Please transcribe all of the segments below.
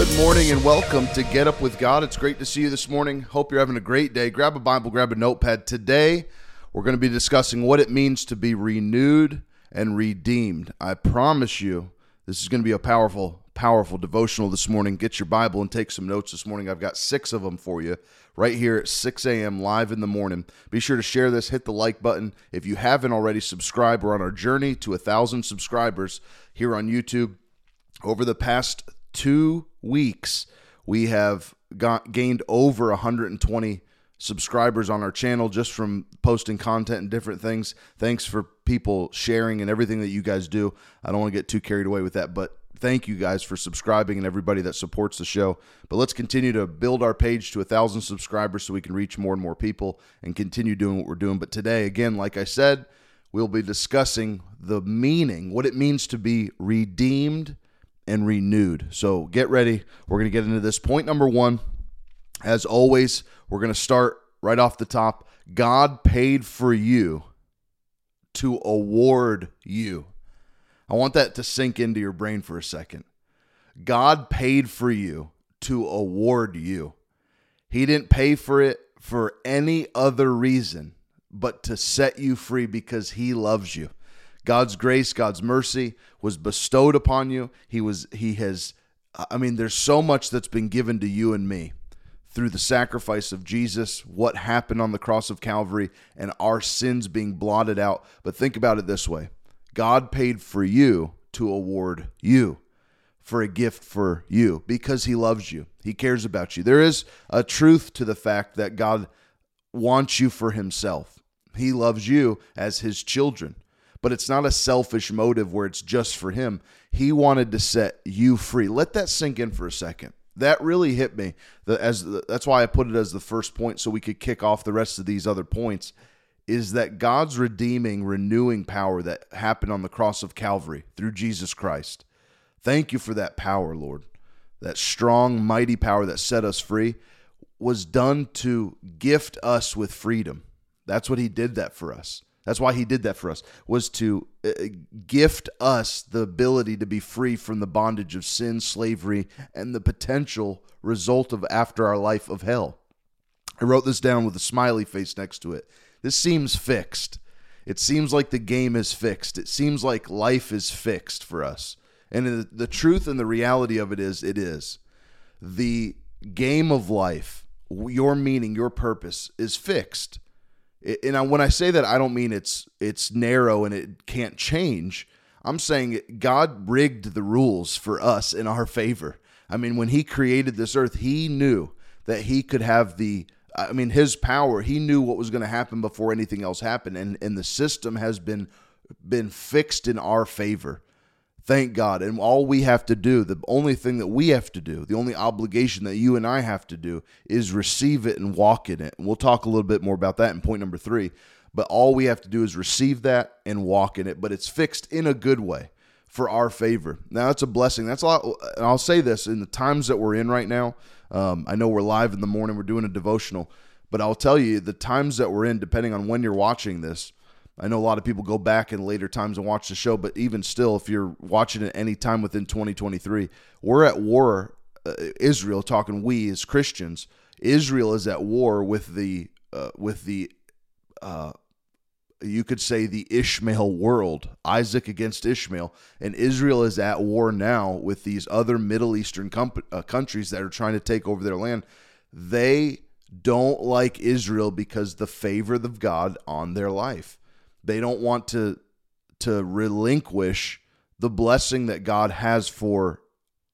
Good morning and welcome to Get Up with God. It's great to see you this morning. Hope you're having a great day. Grab a Bible, grab a notepad. Today, we're going to be discussing what it means to be renewed and redeemed. I promise you, this is going to be a powerful, powerful devotional this morning. Get your Bible and take some notes this morning. I've got six of them for you right here at 6 a.m. live in the morning. Be sure to share this, hit the like button. If you haven't already, subscribe. We're on our journey to a thousand subscribers here on YouTube. Over the past two weeks, we have got, gained over 120 subscribers on our channel just from posting content and different things. Thanks for people sharing and everything that you guys do. I don't want to get too carried away with that, but thank you guys for subscribing and everybody that supports the show. But let's continue to build our page to a thousand subscribers so we can reach more and more people and continue doing what we're doing. But today, again, like I said, we'll be discussing the meaning, what it means to be redeemed and renewed. So get ready. We're going to get into this. Point number one, as always, we're going to start right off the top. God paid for you to award you. I want that to sink into your brain for a second. God paid for you to award you. He didn't pay for it for any other reason but to set you free because he loves you. God's grace, God's mercy was bestowed upon you. He was he has I mean there's so much that's been given to you and me through the sacrifice of Jesus, what happened on the cross of Calvary and our sins being blotted out. But think about it this way. God paid for you to award you for a gift for you because he loves you. He cares about you. There is a truth to the fact that God wants you for himself. He loves you as his children but it's not a selfish motive where it's just for him. He wanted to set you free. Let that sink in for a second. That really hit me. The, as the, that's why I put it as the first point, so we could kick off the rest of these other points. Is that God's redeeming, renewing power that happened on the cross of Calvary through Jesus Christ? Thank you for that power, Lord. That strong, mighty power that set us free was done to gift us with freedom. That's what He did that for us. That's why he did that for us was to uh, gift us the ability to be free from the bondage of sin, slavery, and the potential result of after our life of hell. I wrote this down with a smiley face next to it. This seems fixed. It seems like the game is fixed. It seems like life is fixed for us. And the truth and the reality of it is, it is. The game of life, your meaning, your purpose is fixed and when I say that, I don't mean it's it's narrow and it can't change. I'm saying God rigged the rules for us in our favor. I mean, when He created this earth, He knew that He could have the I mean, His power. He knew what was going to happen before anything else happened, and and the system has been been fixed in our favor. Thank God. And all we have to do, the only thing that we have to do, the only obligation that you and I have to do is receive it and walk in it. And we'll talk a little bit more about that in point number three. But all we have to do is receive that and walk in it. But it's fixed in a good way for our favor. Now, that's a blessing. That's a lot. And I'll say this in the times that we're in right now, um, I know we're live in the morning, we're doing a devotional. But I'll tell you, the times that we're in, depending on when you're watching this, I know a lot of people go back in later times and watch the show, but even still, if you're watching it any time within 2023, we're at war. Uh, Israel, talking we as Christians, Israel is at war with the uh, with the uh, you could say the Ishmael world, Isaac against Ishmael, and Israel is at war now with these other Middle Eastern com- uh, countries that are trying to take over their land. They don't like Israel because the favor of God on their life. They don't want to to relinquish the blessing that God has for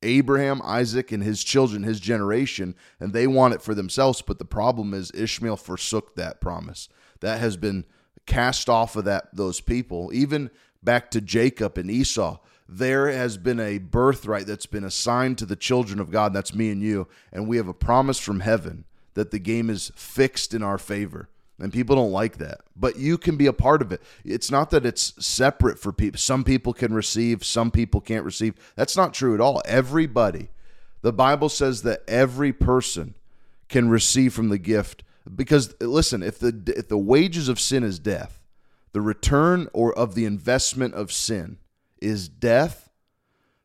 Abraham, Isaac, and his children, his generation, and they want it for themselves. But the problem is Ishmael forsook that promise. That has been cast off of that those people. Even back to Jacob and Esau, there has been a birthright that's been assigned to the children of God. That's me and you, and we have a promise from heaven that the game is fixed in our favor. And people don't like that. But you can be a part of it. It's not that it's separate for people. Some people can receive, some people can't receive. That's not true at all. Everybody. The Bible says that every person can receive from the gift because listen, if the if the wages of sin is death, the return or of the investment of sin is death,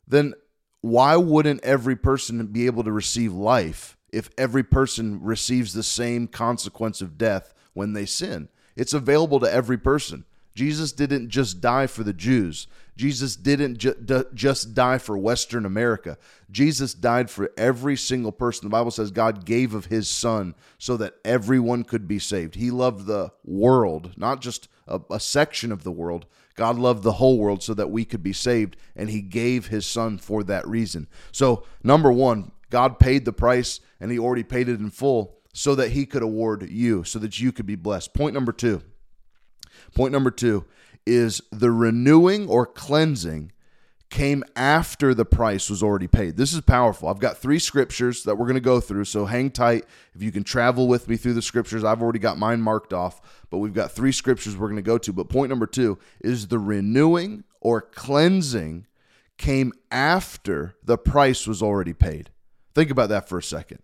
then why wouldn't every person be able to receive life if every person receives the same consequence of death when they sin? It's available to every person. Jesus didn't just die for the Jews. Jesus didn't ju- d- just die for Western America. Jesus died for every single person. The Bible says God gave of his son so that everyone could be saved. He loved the world, not just a, a section of the world. God loved the whole world so that we could be saved, and he gave his son for that reason. So, number one, God paid the price and he already paid it in full so that he could award you, so that you could be blessed. Point number two. Point number two is the renewing or cleansing came after the price was already paid. This is powerful. I've got three scriptures that we're going to go through, so hang tight. If you can travel with me through the scriptures, I've already got mine marked off, but we've got three scriptures we're going to go to. But point number two is the renewing or cleansing came after the price was already paid. Think about that for a second.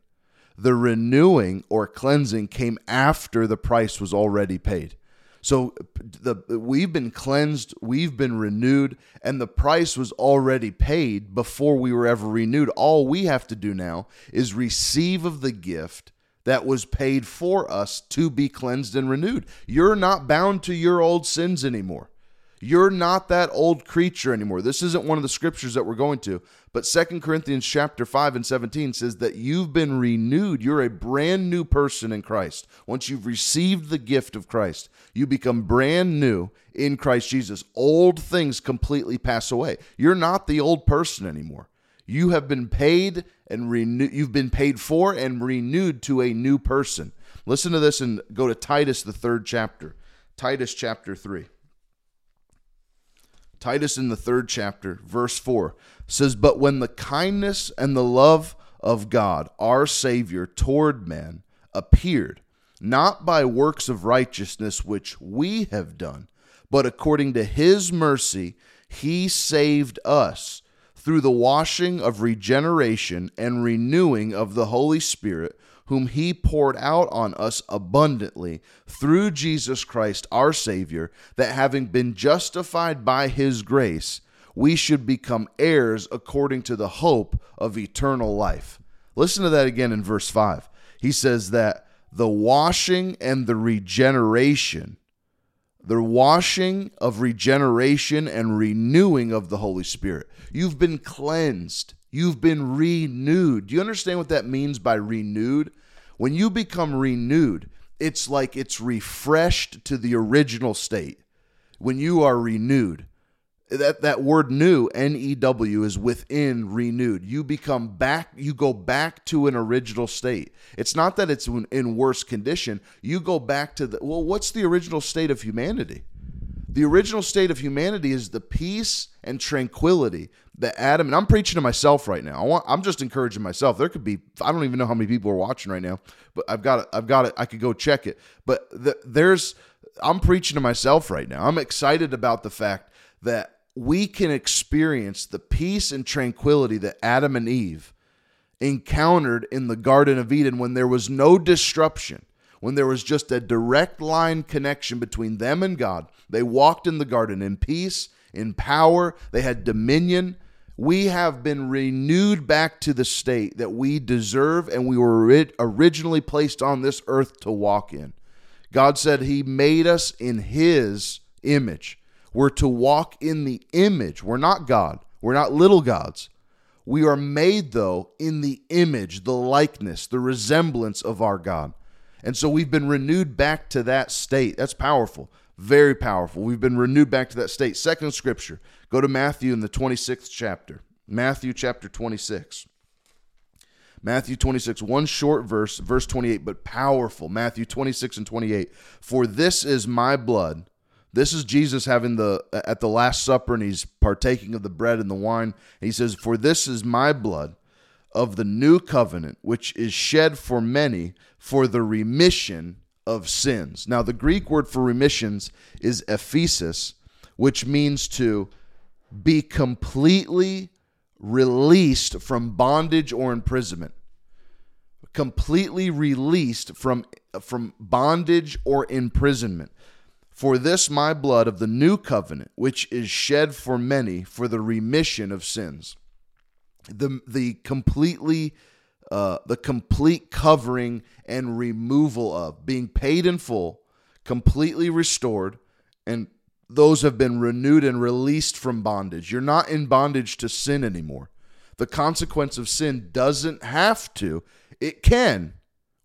The renewing or cleansing came after the price was already paid. So the we've been cleansed, we've been renewed, and the price was already paid before we were ever renewed. All we have to do now is receive of the gift that was paid for us to be cleansed and renewed. You're not bound to your old sins anymore. You're not that old creature anymore. This isn't one of the scriptures that we're going to, but Second Corinthians chapter 5 and 17 says that you've been renewed. You're a brand new person in Christ. Once you've received the gift of Christ, you become brand new in Christ Jesus. Old things completely pass away. You're not the old person anymore. You have been paid and renewed you've been paid for and renewed to a new person. Listen to this and go to Titus the 3rd chapter. Titus chapter 3. Titus in the third chapter, verse 4 says, But when the kindness and the love of God, our Savior, toward men appeared, not by works of righteousness which we have done, but according to his mercy, he saved us through the washing of regeneration and renewing of the Holy Spirit whom he poured out on us abundantly through Jesus Christ our Savior, that having been justified by his grace, we should become heirs according to the hope of eternal life. Listen to that again in verse 5. He says that the washing and the regeneration, the washing of regeneration and renewing of the Holy Spirit. You've been cleansed. You've been renewed. Do you understand what that means by renewed? When you become renewed, it's like it's refreshed to the original state. When you are renewed, that that word new n-e-w is within renewed you become back you go back to an original state it's not that it's in worse condition you go back to the well what's the original state of humanity the original state of humanity is the peace and tranquility that Adam and I'm preaching to myself right now. I want I'm just encouraging myself. There could be I don't even know how many people are watching right now, but I've got it. I've got it. I could go check it. But the, there's I'm preaching to myself right now. I'm excited about the fact that we can experience the peace and tranquility that Adam and Eve encountered in the Garden of Eden when there was no disruption when there was just a direct line connection between them and God. They walked in the garden in peace, in power, they had dominion. We have been renewed back to the state that we deserve and we were originally placed on this earth to walk in. God said He made us in His image. We're to walk in the image. We're not God, we're not little gods. We are made, though, in the image, the likeness, the resemblance of our God. And so we've been renewed back to that state. That's powerful. Very powerful. We've been renewed back to that state. Second scripture. Go to Matthew in the 26th chapter. Matthew chapter 26. Matthew 26, one short verse, verse 28, but powerful. Matthew 26 and 28. For this is my blood. This is Jesus having the at the last supper and he's partaking of the bread and the wine. he says, "For this is my blood of the new covenant, which is shed for many for the remission of sins. Now, the Greek word for remissions is aphesis, which means to be completely released from bondage or imprisonment. Completely released from, from bondage or imprisonment. For this my blood of the new covenant, which is shed for many for the remission of sins. The the completely uh, the complete covering and removal of being paid in full, completely restored, and those have been renewed and released from bondage. You're not in bondage to sin anymore. The consequence of sin doesn't have to. It can.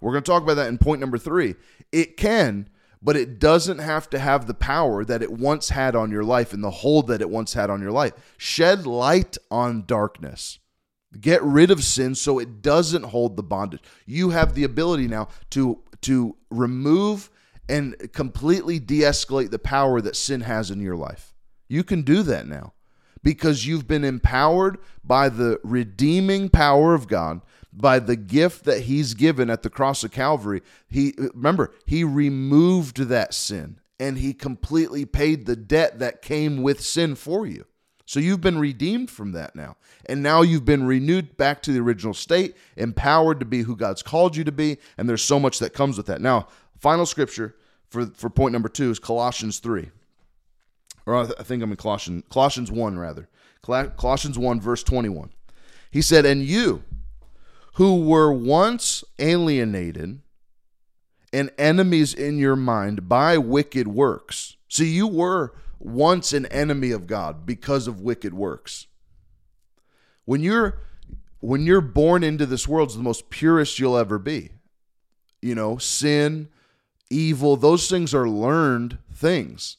We're going to talk about that in point number three. It can, but it doesn't have to have the power that it once had on your life and the hold that it once had on your life. Shed light on darkness. Get rid of sin so it doesn't hold the bondage. You have the ability now to to remove and completely de-escalate the power that sin has in your life. You can do that now because you've been empowered by the redeeming power of God, by the gift that he's given at the cross of Calvary. He remember, he removed that sin and he completely paid the debt that came with sin for you. So you've been redeemed from that now. And now you've been renewed back to the original state, empowered to be who God's called you to be. And there's so much that comes with that. Now, final scripture for, for point number two is Colossians 3. Or I, think I'm in Colossians, Colossians 1, rather. Colossians 1, verse 21. He said, And you who were once alienated and enemies in your mind by wicked works. See, you were once an enemy of God because of wicked works. When you're when you're born into this world, it's the most purest you'll ever be. You know, sin, evil, those things are learned things.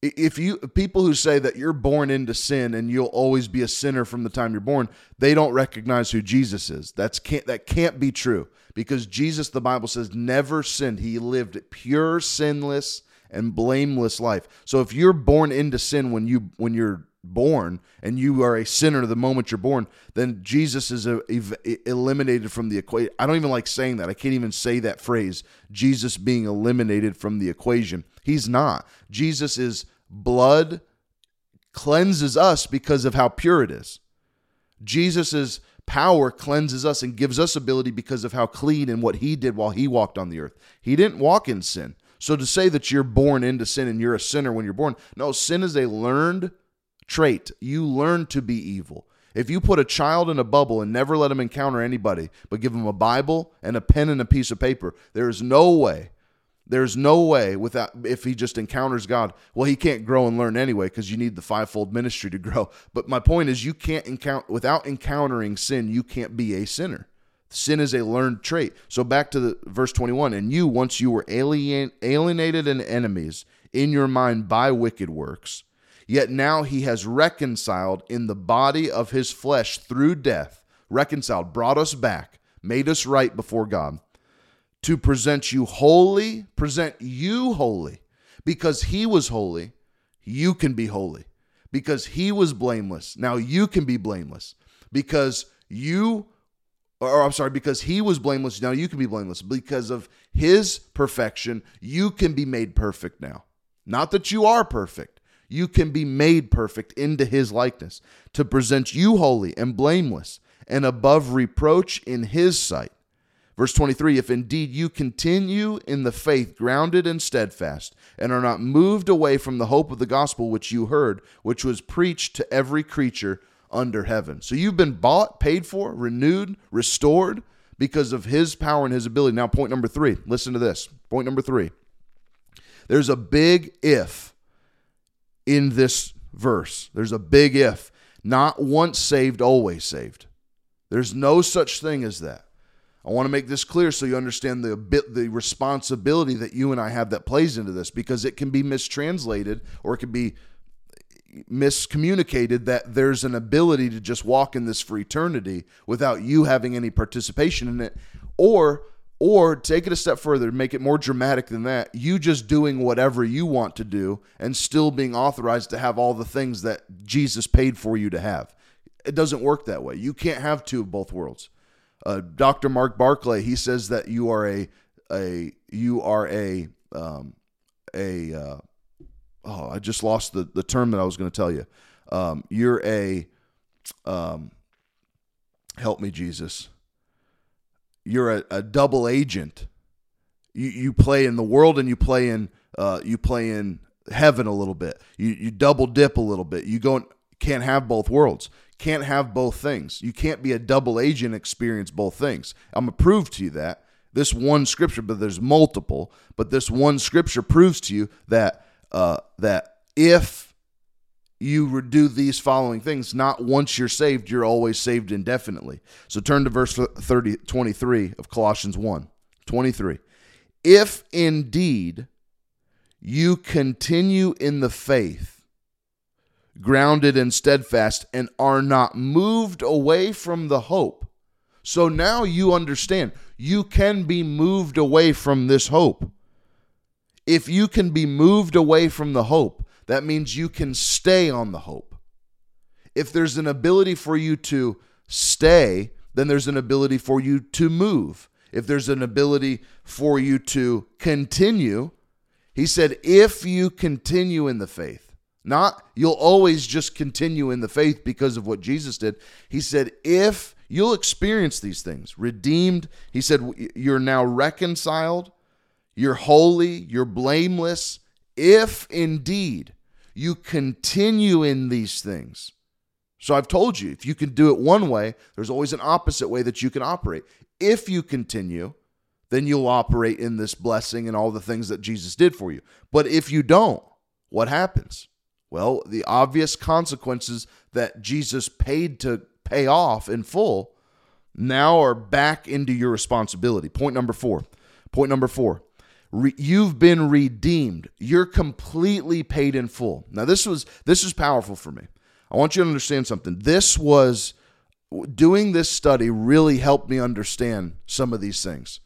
If you people who say that you're born into sin and you'll always be a sinner from the time you're born, they don't recognize who Jesus is. That's can't that can't be true because Jesus, the Bible says, never sinned. He lived pure, sinless, and blameless life. So if you're born into sin when you when you're born and you are a sinner the moment you're born, then Jesus is a, eliminated from the equation. I don't even like saying that. I can't even say that phrase, Jesus being eliminated from the equation. He's not. Jesus is blood cleanses us because of how pure it is. Jesus's power cleanses us and gives us ability because of how clean and what he did while he walked on the earth. He didn't walk in sin. So to say that you're born into sin and you're a sinner when you're born, no, sin is a learned trait. You learn to be evil. If you put a child in a bubble and never let him encounter anybody, but give him a Bible and a pen and a piece of paper, there is no way, there's no way without if he just encounters God. Well, he can't grow and learn anyway because you need the fivefold ministry to grow. But my point is, you can't encounter without encountering sin. You can't be a sinner. Sin is a learned trait. So back to the verse 21, and you once you were alien, alienated and enemies in your mind by wicked works, yet now he has reconciled in the body of his flesh through death, reconciled, brought us back, made us right before God, to present you holy, present you holy, because he was holy, you can be holy. Because he was blameless, now you can be blameless. Because you or I'm sorry, because he was blameless, now you can be blameless. Because of his perfection, you can be made perfect now. Not that you are perfect, you can be made perfect into his likeness to present you holy and blameless and above reproach in his sight. Verse 23 If indeed you continue in the faith, grounded and steadfast, and are not moved away from the hope of the gospel which you heard, which was preached to every creature under heaven. So you've been bought, paid for, renewed, restored because of his power and his ability. Now, point number three listen to this. Point number three there's a big if in this verse. There's a big if. Not once saved, always saved. There's no such thing as that. I want to make this clear so you understand the bit the responsibility that you and I have that plays into this because it can be mistranslated or it can be miscommunicated that there's an ability to just walk in this for eternity without you having any participation in it. Or or take it a step further make it more dramatic than that. You just doing whatever you want to do and still being authorized to have all the things that Jesus paid for you to have. It doesn't work that way. You can't have two of both worlds. Uh, Dr. Mark Barclay he says that you are a a you are a um, a uh, oh, I just lost the, the term that I was going to tell you. Um, you're a, um, help me, Jesus. You're a, a double agent. You, you play in the world and you play in, uh, you play in heaven a little bit. You, you double dip a little bit. You go, can't have both worlds. can't have both things. You can't be a double agent experience both things. I'm gonna prove to you that this one scripture, but there's multiple. But this one scripture proves to you that uh, that if you do these following things, not once you're saved, you're always saved indefinitely. So turn to verse 30, 23 of Colossians 1 23. If indeed you continue in the faith, grounded and steadfast, and are not moved away from the hope. So now you understand you can be moved away from this hope. If you can be moved away from the hope, that means you can stay on the hope. If there's an ability for you to stay, then there's an ability for you to move. If there's an ability for you to continue, he said, if you continue in the faith, not you'll always just continue in the faith because of what Jesus did. He said, if you'll experience these things, redeemed, he said, you're now reconciled, you're holy, you're blameless, if indeed you continue in these things. So I've told you, if you can do it one way, there's always an opposite way that you can operate. If you continue, then you'll operate in this blessing and all the things that Jesus did for you. But if you don't, what happens? Well, the obvious consequences that Jesus paid to pay off in full now are back into your responsibility. Point number four. Point number four. Re- you've been redeemed. You're completely paid in full. Now this was this is powerful for me. I want you to understand something. This was doing this study really helped me understand some of these things.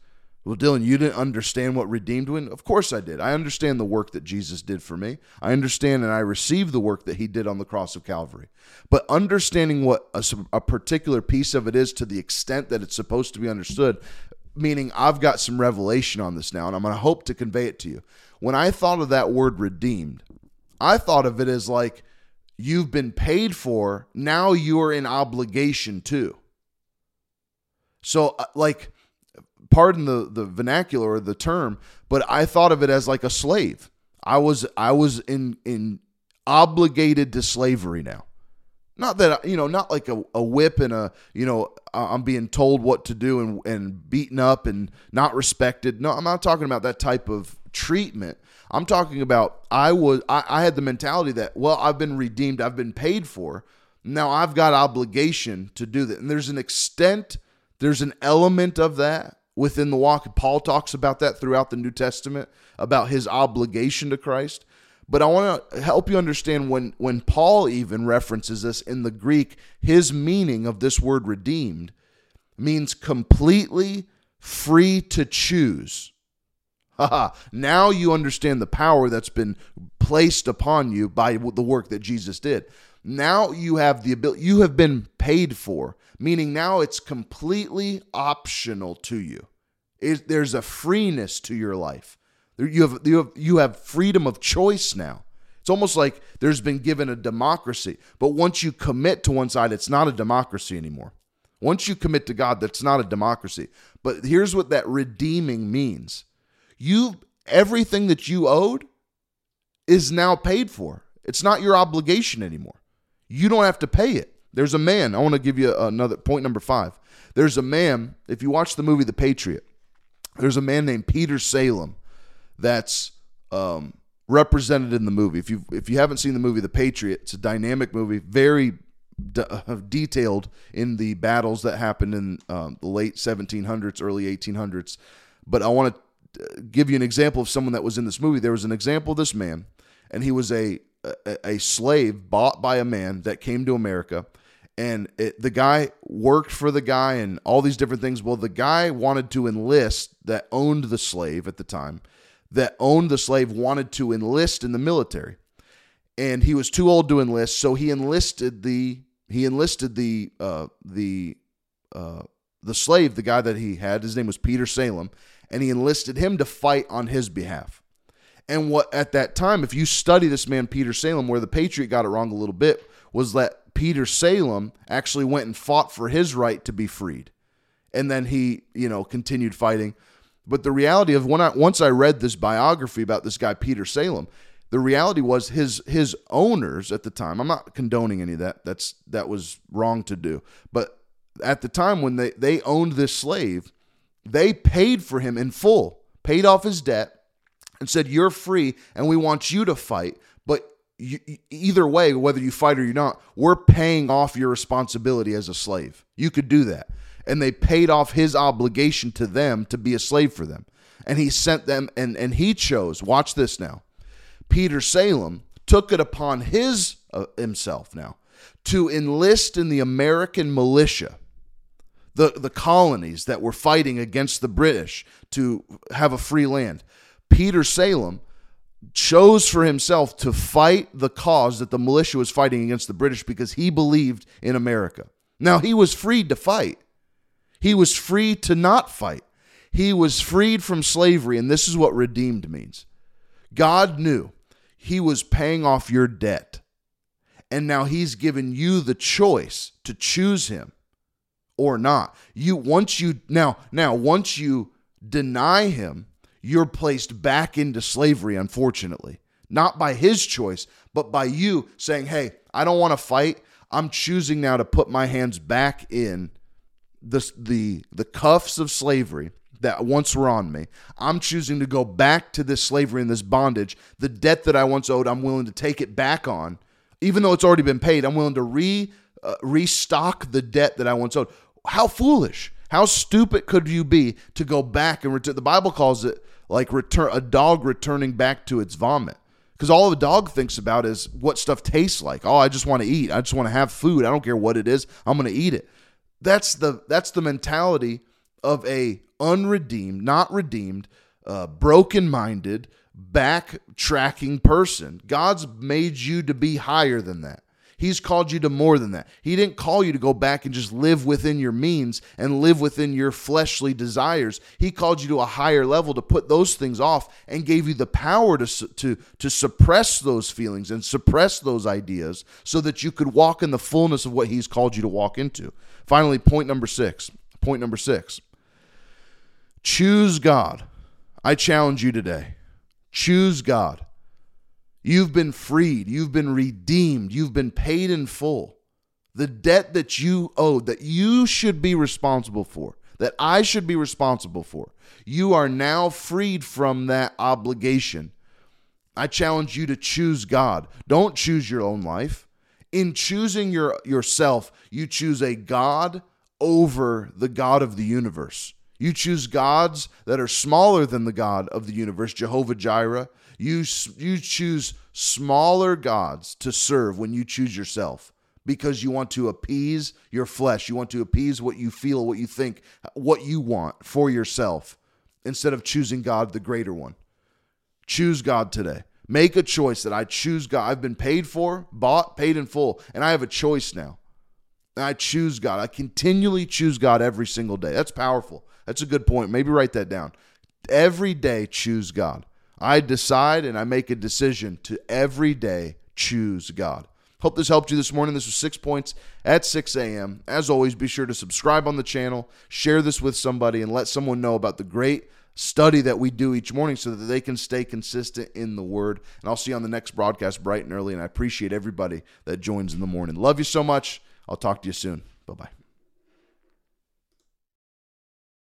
Well, Dylan, you didn't understand what redeemed when? Of course I did. I understand the work that Jesus did for me. I understand and I receive the work that he did on the cross of Calvary. But understanding what a, a particular piece of it is to the extent that it's supposed to be understood, meaning I've got some revelation on this now, and I'm going to hope to convey it to you. When I thought of that word redeemed, I thought of it as like you've been paid for, now you're in obligation to. So, uh, like, pardon the the vernacular or the term, but I thought of it as like a slave. I was I was in in obligated to slavery now. Not that you know, not like a, a whip and a you know, I'm being told what to do and and beaten up and not respected. No, I'm not talking about that type of treatment. I'm talking about I was I, I had the mentality that well I've been redeemed, I've been paid for. Now I've got obligation to do that, and there's an extent, there's an element of that within the walk. Paul talks about that throughout the New Testament about his obligation to Christ. But I want to help you understand when when Paul even references this in the Greek, his meaning of this word redeemed means completely free to choose. now you understand the power that's been placed upon you by the work that Jesus did. Now you have the ability, you have been paid for, meaning now it's completely optional to you. It, there's a freeness to your life. You have, you, have, you have freedom of choice now. It's almost like there's been given a democracy. But once you commit to one side, it's not a democracy anymore. Once you commit to God, that's not a democracy. But here's what that redeeming means. You everything that you owed is now paid for. It's not your obligation anymore. You don't have to pay it. There's a man, I want to give you another point number 5. There's a man, if you watch the movie The Patriot, there's a man named Peter Salem that's um, represented in the movie. If you if you haven't seen the movie The Patriot, it's a dynamic movie, very uh, detailed in the battles that happened in um, the late 1700s, early 1800s. But I want to uh, give you an example of someone that was in this movie. There was an example of this man, and he was a a, a slave bought by a man that came to America and it, the guy worked for the guy and all these different things. Well, the guy wanted to enlist that owned the slave at the time, that owned the slave wanted to enlist in the military, and he was too old to enlist, so he enlisted the he enlisted the uh, the uh, the slave, the guy that he had. His name was Peter Salem, and he enlisted him to fight on his behalf. And what at that time, if you study this man Peter Salem, where the Patriot got it wrong a little bit, was that Peter Salem actually went and fought for his right to be freed. And then he, you know, continued fighting. But the reality of when I once I read this biography about this guy Peter Salem, the reality was his his owners at the time. I'm not condoning any of that. That's that was wrong to do. But at the time when they they owned this slave, they paid for him in full, paid off his debt, and said, "You're free, and we want you to fight." But you, either way, whether you fight or you're not, we're paying off your responsibility as a slave. You could do that, and they paid off his obligation to them to be a slave for them. And he sent them, and and he chose. Watch this now. Peter Salem took it upon his uh, himself now to enlist in the American militia the, the colonies that were fighting against the British to have a free land. Peter Salem chose for himself to fight the cause that the militia was fighting against the British because he believed in America. Now, he was freed to fight, he was free to not fight. He was freed from slavery, and this is what redeemed means. God knew he was paying off your debt, and now he's given you the choice to choose him or not. You once you now now once you deny him, you're placed back into slavery unfortunately. Not by his choice, but by you saying, "Hey, I don't want to fight. I'm choosing now to put my hands back in the the the cuffs of slavery." that once were on me. I'm choosing to go back to this slavery and this bondage. The debt that I once owed, I'm willing to take it back on, even though it's already been paid. I'm willing to re uh, restock the debt that I once owed how foolish, how stupid could you be to go back and return? The Bible calls it like return a dog returning back to its vomit. Because all a dog thinks about is what stuff tastes like. Oh, I just want to eat. I just want to have food. I don't care what it is. I'm going to eat it. That's the that's the mentality of a unredeemed, not redeemed, uh, broken-minded, backtracking person. God's made you to be higher than that. He's called you to more than that. He didn't call you to go back and just live within your means and live within your fleshly desires. He called you to a higher level to put those things off and gave you the power to, to, to suppress those feelings and suppress those ideas so that you could walk in the fullness of what He's called you to walk into. Finally, point number six. Point number six choose God. I challenge you today. Choose God. You've been freed. You've been redeemed. You've been paid in full. The debt that you owed, that you should be responsible for, that I should be responsible for, you are now freed from that obligation. I challenge you to choose God. Don't choose your own life. In choosing your, yourself, you choose a God over the God of the universe. You choose gods that are smaller than the God of the universe, Jehovah Jireh. You, you choose smaller gods to serve when you choose yourself because you want to appease your flesh. You want to appease what you feel, what you think, what you want for yourself instead of choosing God, the greater one. Choose God today. Make a choice that I choose God. I've been paid for, bought, paid in full, and I have a choice now. And I choose God. I continually choose God every single day. That's powerful. That's a good point. Maybe write that down. Every day, choose God. I decide and I make a decision to every day choose God. Hope this helped you this morning. This was six points at 6 a.m. As always, be sure to subscribe on the channel, share this with somebody, and let someone know about the great study that we do each morning so that they can stay consistent in the word. And I'll see you on the next broadcast bright and early. And I appreciate everybody that joins in the morning. Love you so much. I'll talk to you soon. Bye bye.